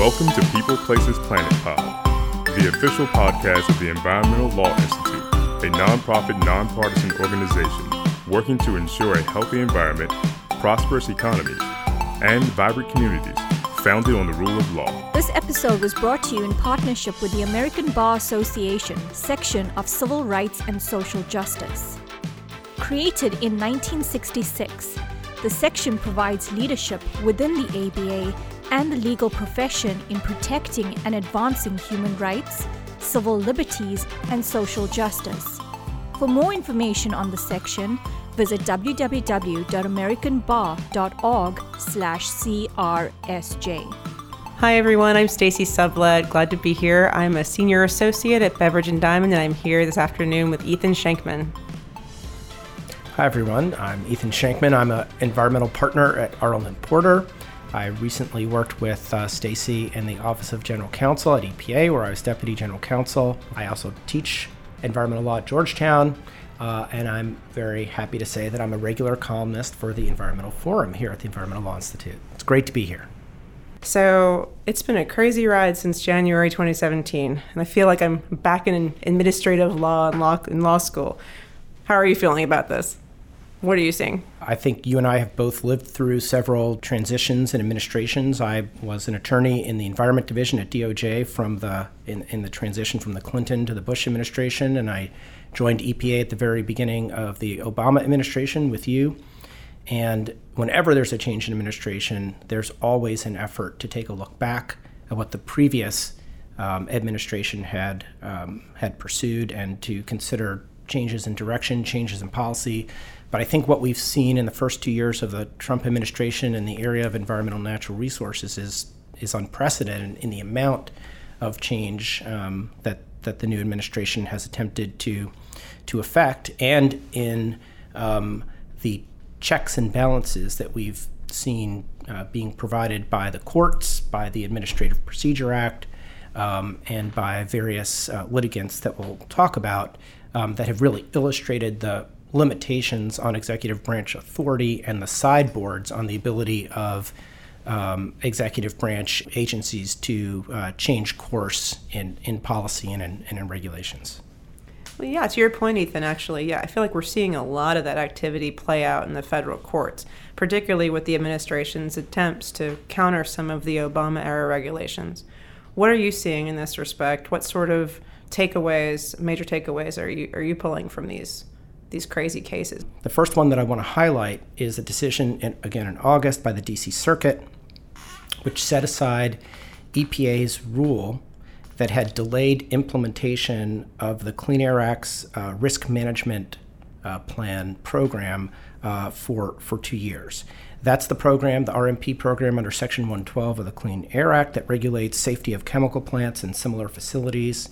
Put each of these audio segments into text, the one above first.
Welcome to People Places Planet Pod, the official podcast of the Environmental Law Institute, a nonprofit, nonpartisan organization working to ensure a healthy environment, prosperous economies, and vibrant communities founded on the rule of law. This episode was brought to you in partnership with the American Bar Association, section of Civil Rights and Social Justice. Created in 1966, the section provides leadership within the ABA and the legal profession in protecting and advancing human rights, civil liberties, and social justice. For more information on the section, visit www.americanbar.org/crsj. Hi everyone, I'm Stacy Sublett. Glad to be here. I'm a senior associate at Beveridge and Diamond, and I'm here this afternoon with Ethan Shenkman. Hi everyone, I'm Ethan Shenkman. I'm an environmental partner at Arnold and Porter. I recently worked with uh, Stacy in the Office of General Counsel at EPA, where I was Deputy General Counsel. I also teach environmental law at Georgetown, uh, and I'm very happy to say that I'm a regular columnist for the Environmental Forum here at the Environmental Law Institute. It's great to be here. So it's been a crazy ride since January 2017, and I feel like I'm back in administrative law and law in law school. How are you feeling about this? What are you seeing? I think you and I have both lived through several transitions and administrations. I was an attorney in the Environment Division at DOJ from the in, in the transition from the Clinton to the Bush administration, and I joined EPA at the very beginning of the Obama administration with you. And whenever there's a change in administration, there's always an effort to take a look back at what the previous um, administration had um, had pursued and to consider changes in direction, changes in policy. But I think what we've seen in the first two years of the Trump administration in the area of environmental natural resources is is unprecedented in the amount of change um, that that the new administration has attempted to to effect, and in um, the checks and balances that we've seen uh, being provided by the courts, by the Administrative Procedure Act, um, and by various uh, litigants that we'll talk about um, that have really illustrated the limitations on executive branch authority and the sideboards on the ability of um, executive branch agencies to uh, change course in, in policy and in, and in regulations. Well, yeah, to your point, Ethan, actually, yeah, I feel like we're seeing a lot of that activity play out in the federal courts, particularly with the administration's attempts to counter some of the Obama era regulations. What are you seeing in this respect? What sort of takeaways, major takeaways, are you are you pulling from these these crazy cases. The first one that I want to highlight is a decision, in, again in August, by the DC Circuit, which set aside EPA's rule that had delayed implementation of the Clean Air Act's uh, risk management uh, plan program uh, for, for two years. That's the program, the RMP program under Section 112 of the Clean Air Act that regulates safety of chemical plants and similar facilities.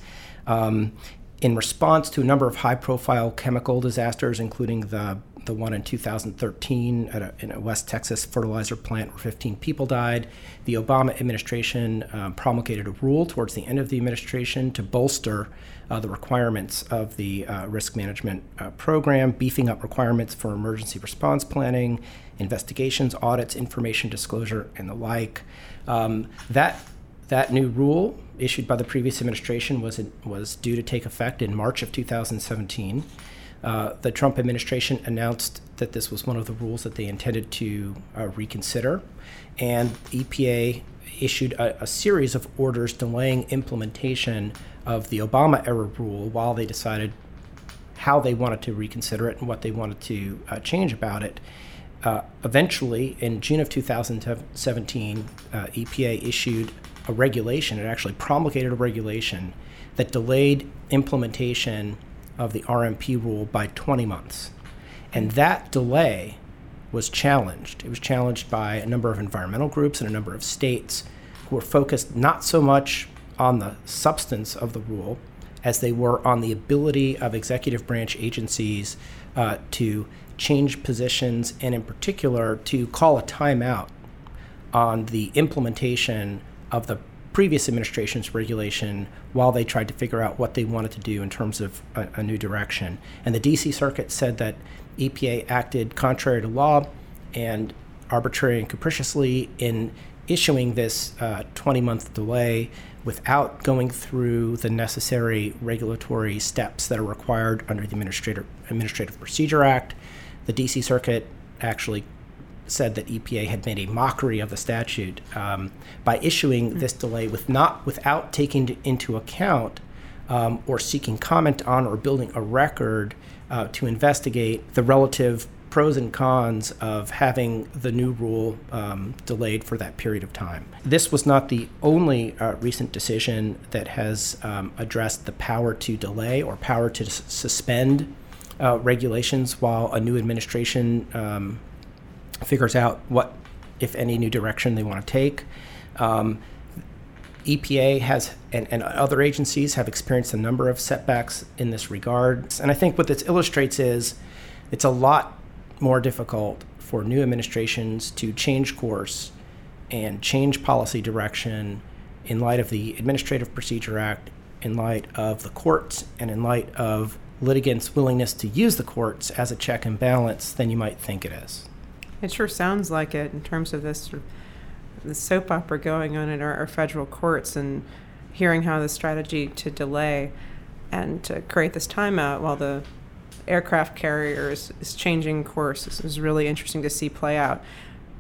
Um, in response to a number of high profile chemical disasters, including the, the one in 2013 at a, in a West Texas fertilizer plant where 15 people died, the Obama administration um, promulgated a rule towards the end of the administration to bolster uh, the requirements of the uh, risk management uh, program, beefing up requirements for emergency response planning, investigations, audits, information disclosure, and the like. Um, that that new rule, issued by the previous administration, was was due to take effect in March of 2017. Uh, the Trump administration announced that this was one of the rules that they intended to uh, reconsider, and EPA issued a, a, series of orders delaying implementation of the Obama era rule while they decided how they wanted to reconsider it and what they wanted to uh, change about it. Uh, eventually, in June of 2017, uh, EPA issued a regulation, it actually promulgated a regulation that delayed implementation of the RMP rule by 20 months. And that delay was challenged. It was challenged by a number of environmental groups and a number of states who were focused not so much on the substance of the rule as they were on the ability of executive branch agencies uh, to change positions and, in particular, to call a timeout on the implementation of the previous administration's regulation while they tried to figure out what they wanted to do in terms of a, a, new direction. And the DC Circuit said that EPA acted contrary to law and arbitrary and capriciously in issuing this 20 uh, month delay without going through the necessary regulatory steps that are required under the Administrative, Administrative Procedure Act. The DC Circuit actually said that EPA had made a mockery of the statute um, by issuing mm-hmm. this delay with not without taking into account um, or seeking comment on or building a record uh, to investigate the relative pros and cons of having the new rule um, delayed for that period of time. This was not the only uh, recent decision that has um, addressed the power to delay or power to s- suspend uh, regulations while a new administration um, figures out what, if any, new direction they want to take. Um, EPA has and, and, other agencies have experienced a number of setbacks in this regard. And I think what this illustrates is it's a lot more difficult for new administrations to change course and change policy direction in light of the Administrative Procedure Act, in light of the courts, and in light of litigants' willingness to use the courts as a check and balance than you might think it is. It sure sounds like it in terms of this the soap opera going on in our, our federal courts and hearing how the strategy to delay and to create this timeout while the aircraft carrier is, is changing course. This is really interesting to see play out.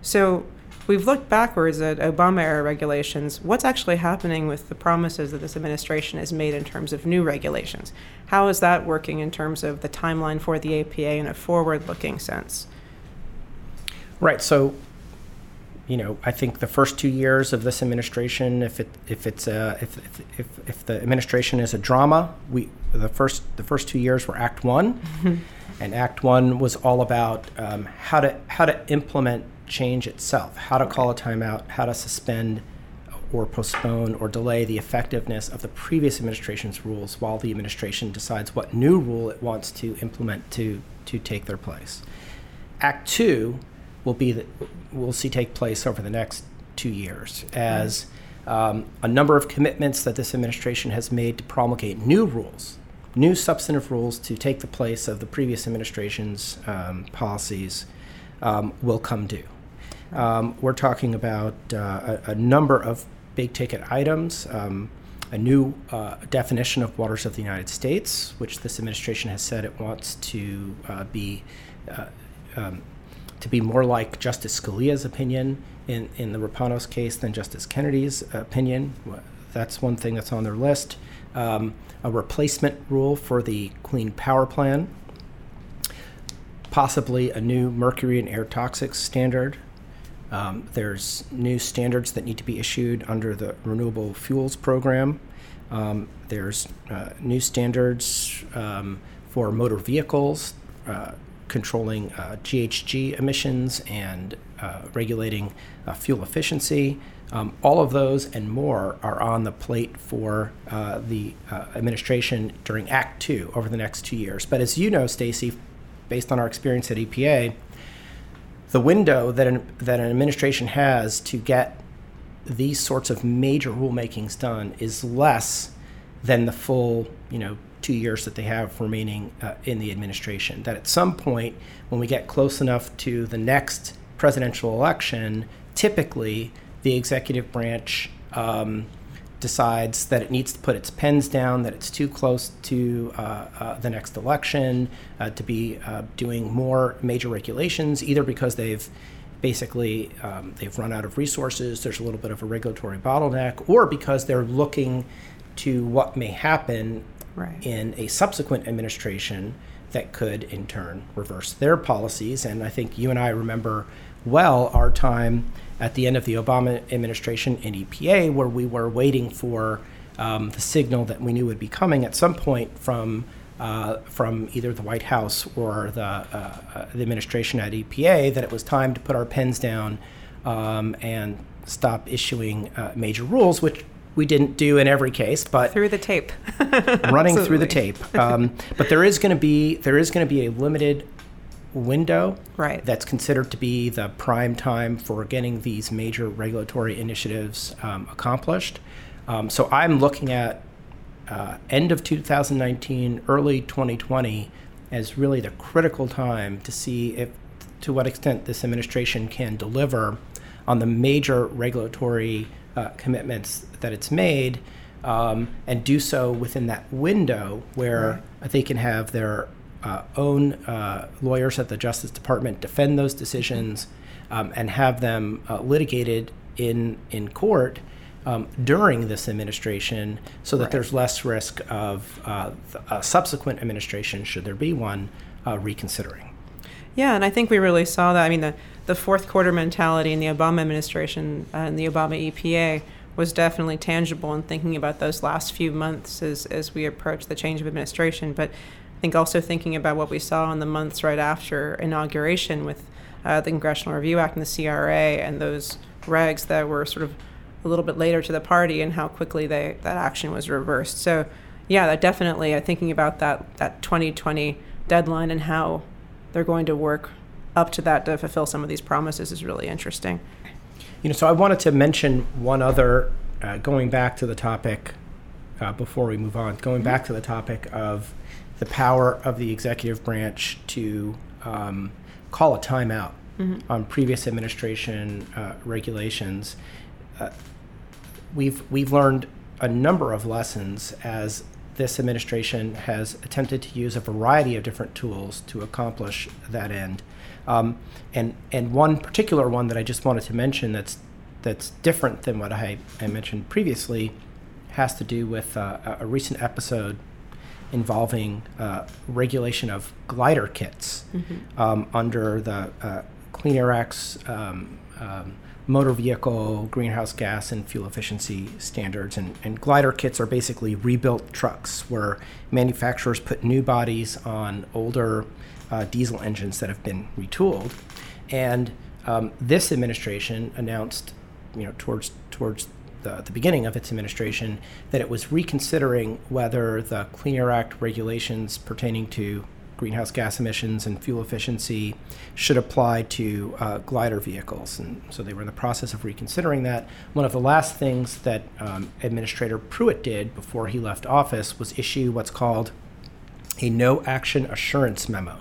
So we've looked backwards at Obama era regulations. What's actually happening with the promises that this administration has made in terms of new regulations? How is that working in terms of the timeline for the APA in a forward looking sense? Right. So, you know, I think the first two years of this administration, if it if it's a, if, if, if, if the administration is a drama, we the first the first two years were Act One, mm-hmm. and Act One was all about um, how to how to implement change itself, how to call a timeout, how to suspend or postpone or delay the effectiveness of the previous administration's rules while the administration decides what new rule it wants to implement to to take their place. Act Two will be that we'll see take place over the next two years as. Um, a number of commitments that this administration has made to promulgate new rules, new substantive rules to take the place of the previous administration's um, policies um, will come due. Um, we're talking about uh, a, a, number of big ticket items. Um, a new uh, definition of waters of the United States, which this administration has said it wants to uh, be uh, um, to be more like Justice Scalia's opinion in, in the Rapanos case than Justice Kennedy's opinion. That's one thing that's on their list. Um, a replacement rule for the Clean Power Plan, possibly a new mercury and air toxics standard. Um, there's new standards that need to be issued under the Renewable Fuels Program. Um, there's uh, new standards um, for motor vehicles, uh, controlling uh, GHG emissions and uh, regulating uh, fuel efficiency. Um, all of those and more are on the plate for uh, the uh, administration during Act Two over the next two years. But as you know, Stacy, based on our experience at EPA, the window that an, that an administration has to get these sorts of major rulemakings done is less than the full, you know, two years that they have remaining uh, in the administration. That at some point, when we get close enough to the next presidential election, typically the executive branch um, decides that it needs to put its pens down, that it's too close to uh, uh, the next election uh, to be uh, doing more major regulations, either because they've basically um, they've run out of resources, there's a little bit of a regulatory bottleneck, or because they're looking to what may happen right. in a subsequent administration that could in turn reverse their policies. And I think you and I remember well our time at the end of the Obama administration in EPA, where we were waiting for um, the signal that we knew would be coming at some point from uh, from either the White House or the, uh, uh, the administration at EPA that it was time to put our pens down um, and stop issuing uh, major rules, which we didn't do in every case, but through the tape, running through the tape. Um, but there is going to be there is going to be a limited window right. that's considered to be the prime time for getting these major regulatory initiatives um, accomplished. Um, so I'm looking at uh, end of 2019, early 2020 as really the critical time to see if to what extent this administration can deliver on the major regulatory uh, commitments that it's made, um, and do so within that window where right. they can have their uh, own uh, lawyers at the Justice Department defend those decisions um, and have them uh, litigated in in court um, during this administration, so that right. there's less risk of uh, a subsequent administration, should there be one, uh, reconsidering. Yeah, and I think we really saw that. I mean, the the fourth quarter mentality in the Obama administration and the Obama EPA was definitely tangible in thinking about those last few months as, as we approach the change of administration. But I think also thinking about what we saw in the months right after inauguration with uh, the Congressional Review Act and the CRA and those regs that were sort of a little bit later to the party and how quickly they that action was reversed. So, yeah, that definitely uh, thinking about that that 2020 deadline and how they're going to work up to that to fulfill some of these promises is really interesting. You know, so I wanted to mention one other, uh, going back to the topic uh, before we move on, going back to the topic of the power of the executive branch to um, call a timeout mm-hmm. on previous administration uh, regulations. Uh, we've we've learned a number of lessons as this administration has attempted to use a variety of different tools to accomplish that end. Um, and and one particular one that I just wanted to mention that's that's different than what I, I mentioned previously has to do with uh, a recent episode involving uh, regulation of glider kits mm-hmm. um, under the uh, Clean Air Act's um, um, motor vehicle greenhouse gas and fuel efficiency standards. And, and, glider kits are basically rebuilt trucks where manufacturers put new bodies on older uh, diesel engines that have been retooled. And um, this administration announced, you know, towards towards the, the beginning of its administration, that it was reconsidering whether the Clean Air Act regulations pertaining to greenhouse gas emissions and fuel efficiency should apply to uh, glider vehicles. And so they were in the process of reconsidering that. One of the last things that um, Administrator Pruitt did before he left office was issue what's called a no action assurance memo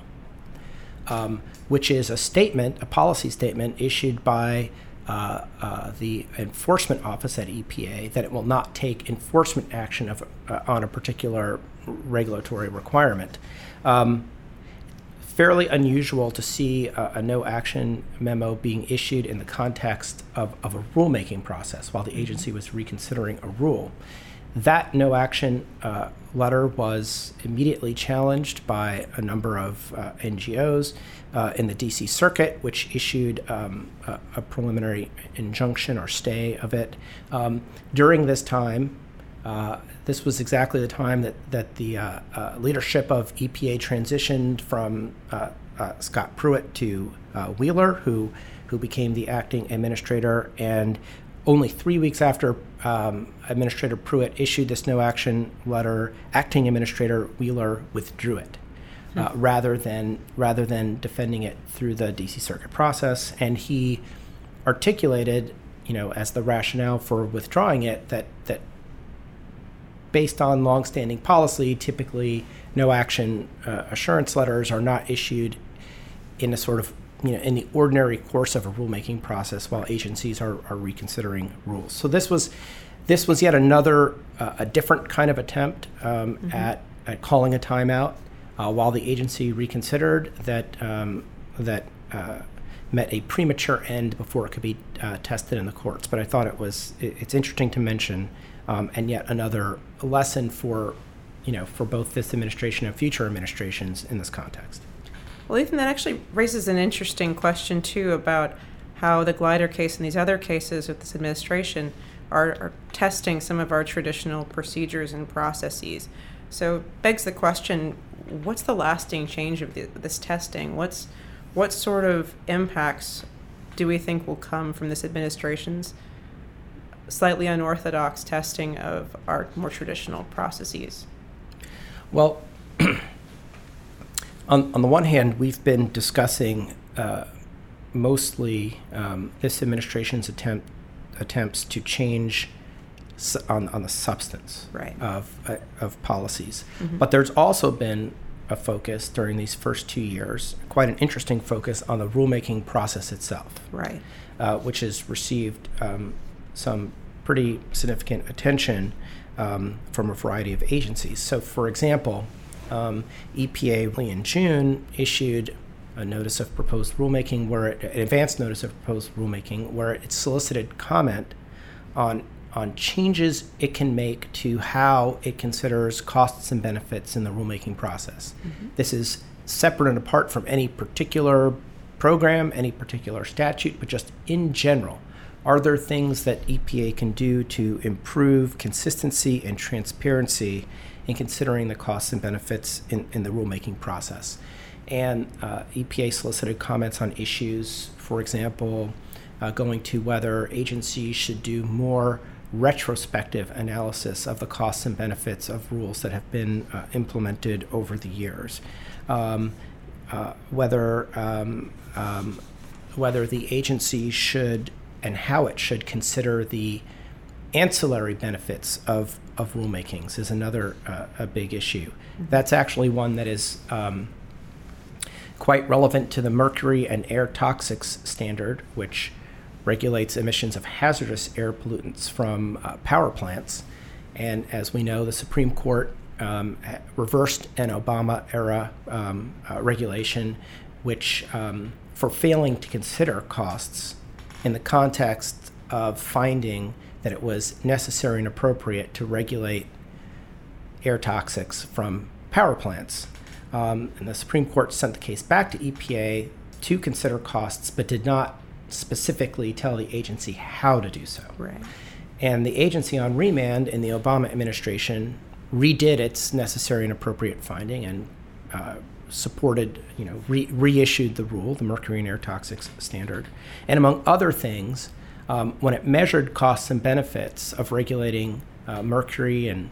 um, which is a statement, a policy statement issued by uh, uh, the enforcement office at EPA that it will not take enforcement action of, uh, on a particular regulatory requirement. Um, fairly unusual to see a, a, no action memo being issued in the context of, of a rulemaking process while the agency was reconsidering a rule. That no action uh, letter was immediately challenged by a number of uh, NGOs uh, in the DC Circuit, which issued um, a, a, preliminary injunction or stay of it. Um, during this time, uh, this was exactly the time that, that the uh, uh, leadership of EPA transitioned from Scott Pruitt to Wheeler, who, who became the acting administrator. And only three weeks after um, Administrator Pruitt issued this no action letter, acting administrator Wheeler withdrew it. Uh, hmm. rather than rather than defending it through the DC Circuit process, and he articulated, you know, as the rationale for withdrawing it that that based on longstanding policy, typically no action uh, assurance letters are not issued in a sort of you know, in the ordinary course of a rulemaking process while agencies are, are reconsidering rules. So this was this was yet another uh, a different kind of attempt um, mm-hmm. at, at calling a timeout uh, while the agency reconsidered that um, that uh, met a premature end before it could be uh, tested in the courts. But I thought it was it, it's interesting to mention um, and yet another lesson for you know for both this administration and future administrations in this context. Well, Ethan, that actually raises an interesting question, too, about how the glider case and these other cases with this administration are, are testing some of our traditional procedures and processes. So, begs the question what's the lasting change of the, this testing? What's, what sort of impacts do we think will come from this administration's slightly unorthodox testing of our more traditional processes? Well, on, on the one hand, we've been discussing uh, mostly um, this administration's attempt attempts to change su- on, on the substance right. of, uh, of policies. Mm-hmm. But there's also been a focus during these first two years, quite an interesting focus on the rulemaking process itself, Right. uh, which has received um, some pretty significant attention um, from a variety of agencies. So, for example, um, EPA in June issued a notice of proposed rulemaking, where it, an advance notice of proposed rulemaking, where it solicited comment on on changes it can make to how it considers costs and benefits in the rulemaking process. This is separate and apart from any particular program, any particular statute, but just in general. Are there things that EPA can do to improve consistency and transparency in considering the costs and benefits in, in the rulemaking process? And uh, EPA solicited comments on issues, for example, uh, going to whether agencies should do more retrospective analysis of the costs and benefits of rules that have been uh, implemented over the years. Um, uh, whether um, um, whether the agency should and how it should consider the ancillary benefits of, of rulemakings is another uh, a big issue. That's actually one that is um, quite relevant to the mercury and air toxics standard, which regulates emissions of hazardous air pollutants from uh, power plants. And as we know, the Supreme Court um, reversed an Obama era um, uh, regulation, which, um, for failing to consider costs in the context of finding that it was necessary and appropriate to regulate air toxics from power plants. Um, and the Supreme Court sent the case back to EPA to consider costs, but did not specifically tell the agency how to do so. Right. And the agency on remand in the Obama administration redid its necessary and appropriate finding and uh, supported, you know, re- reissued the rule, the mercury and air toxics standard. And among other things, um, when it measured costs and benefits of regulating uh, mercury and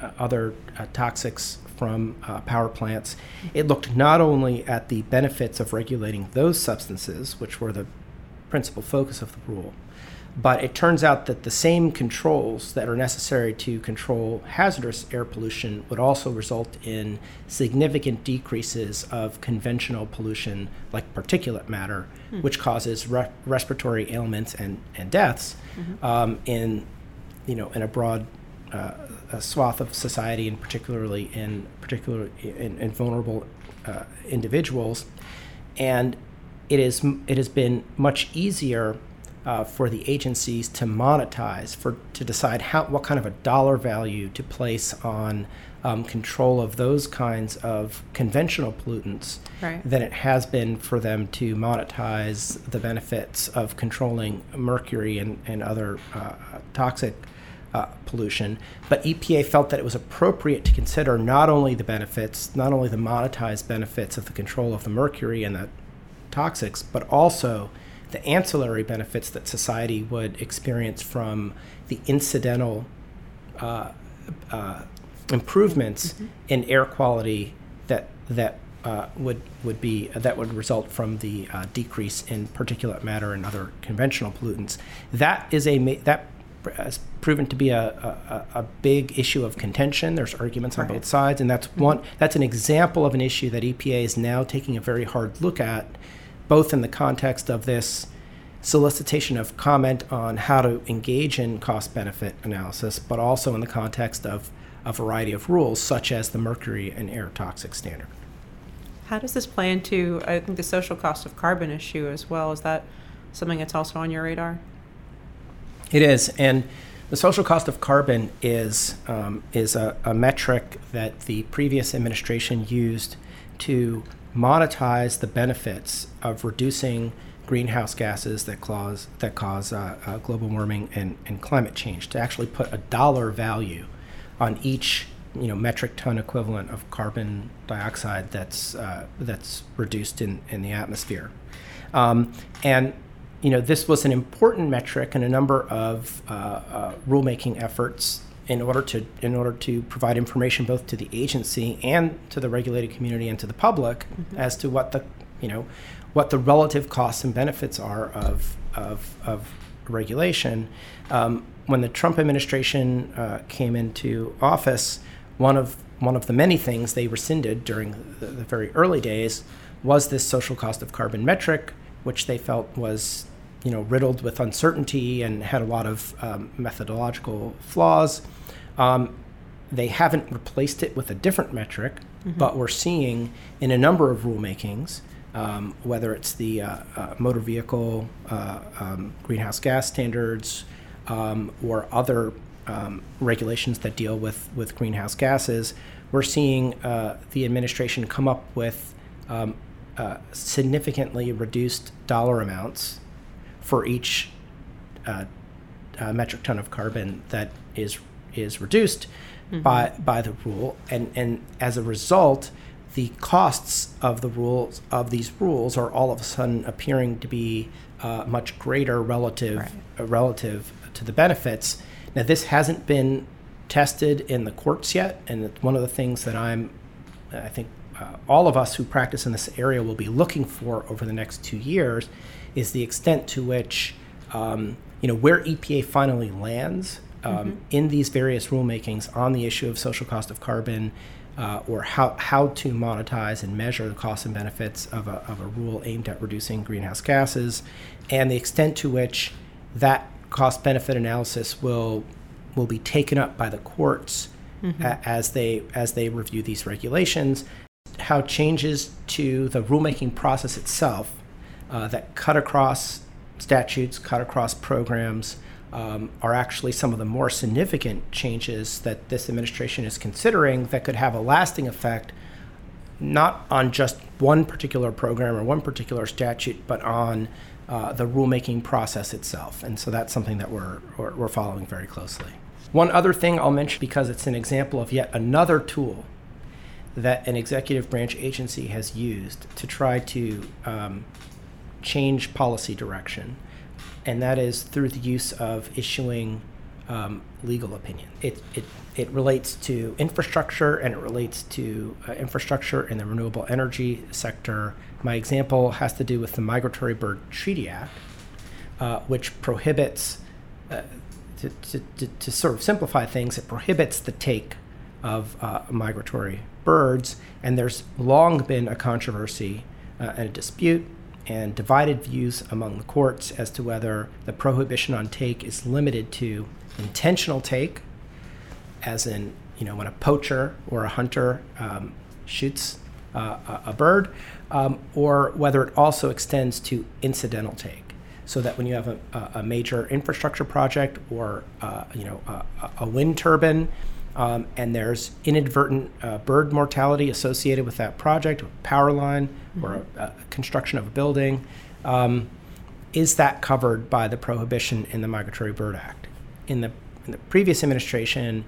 uh, other uh, toxics from uh, power plants, it looked not only at the benefits of regulating those substances, which were the principal focus of the rule, but it turns out that the same controls that are necessary to control hazardous air pollution would also result in significant decreases of conventional pollution like particulate matter, which causes re- respiratory ailments and, and deaths um, in, you know, in a broad uh, a swath of society, and particularly in particular in, in vulnerable uh, individuals. And it is it has been much easier uh, for the agencies to monetize for to decide how what kind of a dollar value to place on um, control of those kinds of conventional pollutants Right. than it has been for them to monetize the benefits of controlling mercury and, and other uh, toxic uh, pollution. But EPA felt that it was appropriate to consider not only the benefits, not only the monetized benefits of the control of the mercury and the toxics, but also the ancillary benefits that society would experience from the incidental uh, uh, improvements in air quality that that uh, would would be that would result from the uh, decrease in particulate matter and other conventional pollutants. That is a ma- that has proven to be a, a, a big issue of contention. There's arguments on Right. both sides, and that's one that's an example of an issue that EPA is now taking a very hard look at, both in the context of this solicitation of comment on how to engage in cost benefit analysis, but also in the context of a variety of rules, such as the mercury and air toxic standard. How does this play into, I think, the social cost of carbon issue as well? Is that something that's also on your radar? It is, and the social cost of carbon is um, is a, a metric that the previous administration used to monetize the benefits of reducing greenhouse gases that cause that cause uh, uh, global warming and, and climate change. To actually put a dollar value on each you know metric ton equivalent of carbon dioxide that's uh, that's reduced in, in the atmosphere, um, and you know this was an important metric in a number of uh, uh, rulemaking efforts in order to in order to provide information both to the agency and to the regulated community and to the public as to what the you know what the relative costs and benefits are of of, of regulation. Um, when the Trump administration uh, came into office, one of one of the many things they rescinded during the, the very early days was this social cost of carbon metric, which they felt was you know riddled with uncertainty and had a lot of um, methodological flaws. Um, they haven't replaced it with a different metric, mm-hmm. but we're seeing in a number of rulemakings, um, whether it's the uh, uh, motor vehicle uh, um, greenhouse gas standards um, or other um, regulations that deal with, with greenhouse gases, we're seeing uh, the administration come up with um, uh, significantly reduced dollar amounts for each uh, uh, metric ton of carbon that is is reduced mm-hmm. by by the rule, and and as a result, the costs of the rules of these rules are all of a sudden appearing to be uh, much greater relative right. uh, relative to the benefits. Now, this hasn't been tested in the courts yet, and one of the things that I'm, I think, uh, all of us who practice in this area will be looking for over the next two years, is the extent to which, um, you know, where EPA finally lands um, mm-hmm. in these various rulemakings on the issue of social cost of carbon. Uh, or how, how to monetize and measure the costs and benefits of a, of a rule aimed at reducing greenhouse gases, and the extent to which that cost benefit analysis will will be taken up by the courts mm-hmm. a, as they as they review these regulations. How changes to the rulemaking process itself uh, that cut across statutes, cut across programs, um, are actually some of the more significant changes that this administration is considering that could have a lasting effect, not on just one particular program or one particular statute, but on uh, the rulemaking process itself. And so that's something that we're, we're, we're following very closely. One other thing I'll mention because it's an example of yet another tool that an executive branch agency has used to try to um, change policy direction, and that is through the use of issuing um, legal opinion. It, it, it relates to infrastructure and it relates to uh, infrastructure in the renewable energy sector. My example has to do with the Migratory Bird Treaty Act, uh, which prohibits, uh, to, to, to, to, sort of simplify things, it prohibits the take of uh, migratory birds. And there's long been a controversy uh, and a dispute and divided views among the courts as to whether the prohibition on take is limited to intentional take, as in, you know, when a poacher or a hunter um, shoots uh, a, bird, um, or whether it also extends to incidental take. So that when you have a, a major infrastructure project or, uh, you know, a, a wind turbine, um, and there's inadvertent uh, bird mortality associated with that project, power line, mm-hmm. or a, a, construction of a building. Um, is that covered by the prohibition in the Migratory Bird Act? In the, in the previous administration,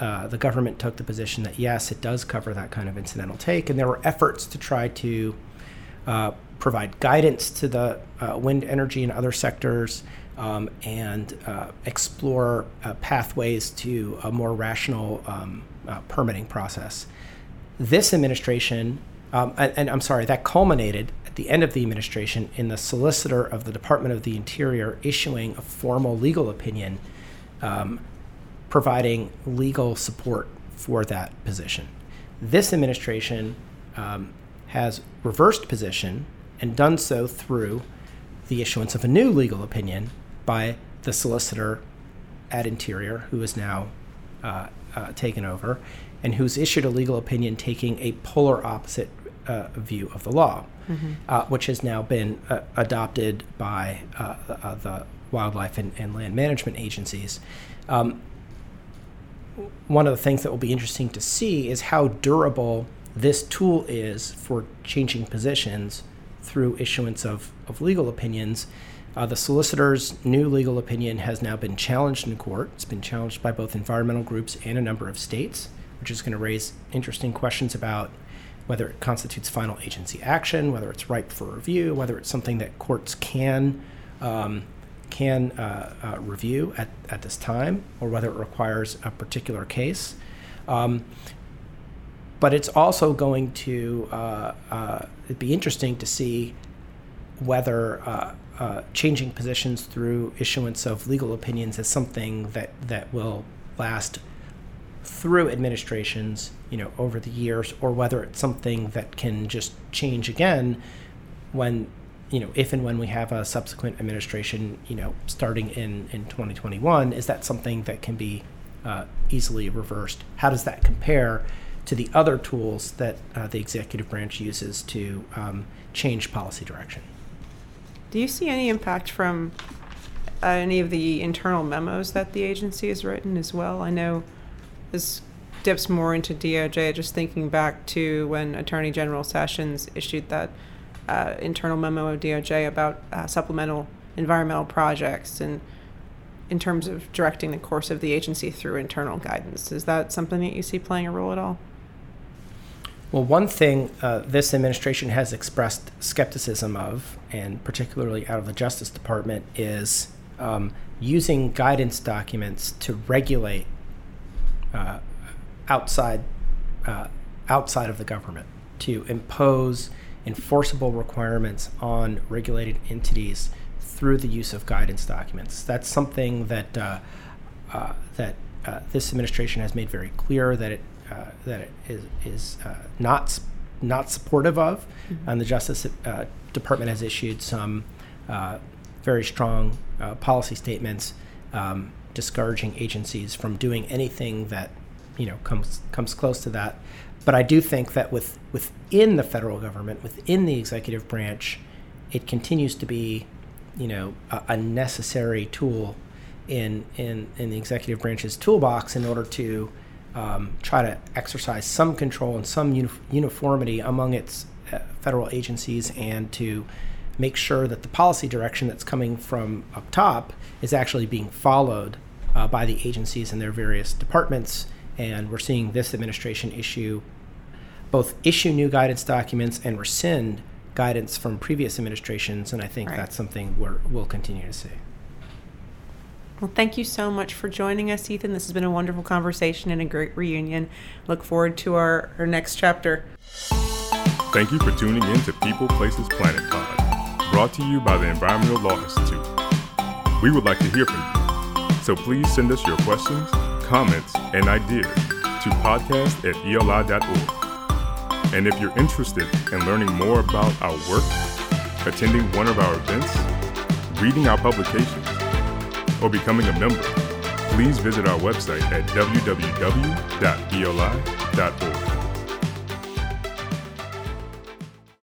uh, the government took the position that yes, it does cover that kind of incidental take, and there were efforts to try to uh, provide guidance to the uh, wind energy and other sectors um, and uh, explore uh, pathways to a more rational um, uh, permitting process. This administration, um, and, and, I'm sorry, that culminated at the end of the administration in the solicitor of the Department of the Interior issuing a formal legal opinion um, providing legal support for that position. This administration um, has reversed position and done so through the issuance of a new legal opinion by the solicitor at Interior, who is now uh, uh, taken over, and who's issued a legal opinion taking a polar opposite uh, view of the law, mm-hmm. Uh, which has now been uh, adopted by uh, the wildlife and, and, land management agencies. Um, one of the things that will be interesting to see is how durable this tool is for changing positions through issuance of, of legal opinions uh, the solicitor's new legal opinion has now been challenged in court. It's been challenged by both environmental groups and a number of states, which is going to raise interesting questions about whether it constitutes final agency action, whether it's ripe for review, whether it's something that courts can um, can uh, uh, review at, at this time, or whether it requires a particular case. Um, but it's also going to uh, uh be interesting to see whether uh, uh, changing positions through issuance of legal opinions is something that, that will last through administrations, you know, over the years, or whether it's something that can just change again when, you know, if and when we have a subsequent administration, you know, starting in, in 2021, is that something that can be uh, easily reversed? How does that compare to the other tools that uh, the executive branch uses to um, change policy direction? Do you see any impact from uh, any of the internal memos that the agency has written as well? I know this dips more into DOJ, just thinking back to when Attorney General Sessions issued that uh, internal memo of DOJ about uh, supplemental environmental projects and in terms of directing the course of the agency through internal guidance. Is that something that you see playing a role at all? Well, one thing uh, this administration has expressed skepticism of, and particularly out of the Justice Department, is um, using guidance documents to regulate uh, outside uh, outside of the government, to impose enforceable requirements on regulated entities through the use of guidance documents. That's something that uh, uh, that uh, this administration has made very clear that it uh, that it is, is uh, not not supportive of, mm-hmm. and the Justice uh, Department has issued some very strong policy statements um, discouraging agencies from doing anything that you know comes comes close to that. But I do think that with within the federal government, within the executive branch, it continues to be you know a, a necessary tool in in in the executive branch's toolbox in order to um, try to exercise some control and some uni- uniformity among its uh, federal agencies and to make sure that the policy direction that's coming from up top is actually being followed uh, by the agencies and their various departments. And we're seeing this administration issue both issue new guidance documents and rescind guidance from previous administrations. And I think right. that's something we're, we'll continue to see. Well, thank you so much for joining us, Ethan. This has been a wonderful conversation and a great reunion. Look forward to our, our next chapter. Thank you for tuning in to People Places Planet Pod, brought to you by the Environmental Law Institute. We would like to hear from you, so please send us your questions, comments, and ideas to podcast at eli.org. And if you're interested in learning more about our work, attending one of our events, reading our publications, or becoming a member, please visit our website at www.eli.org.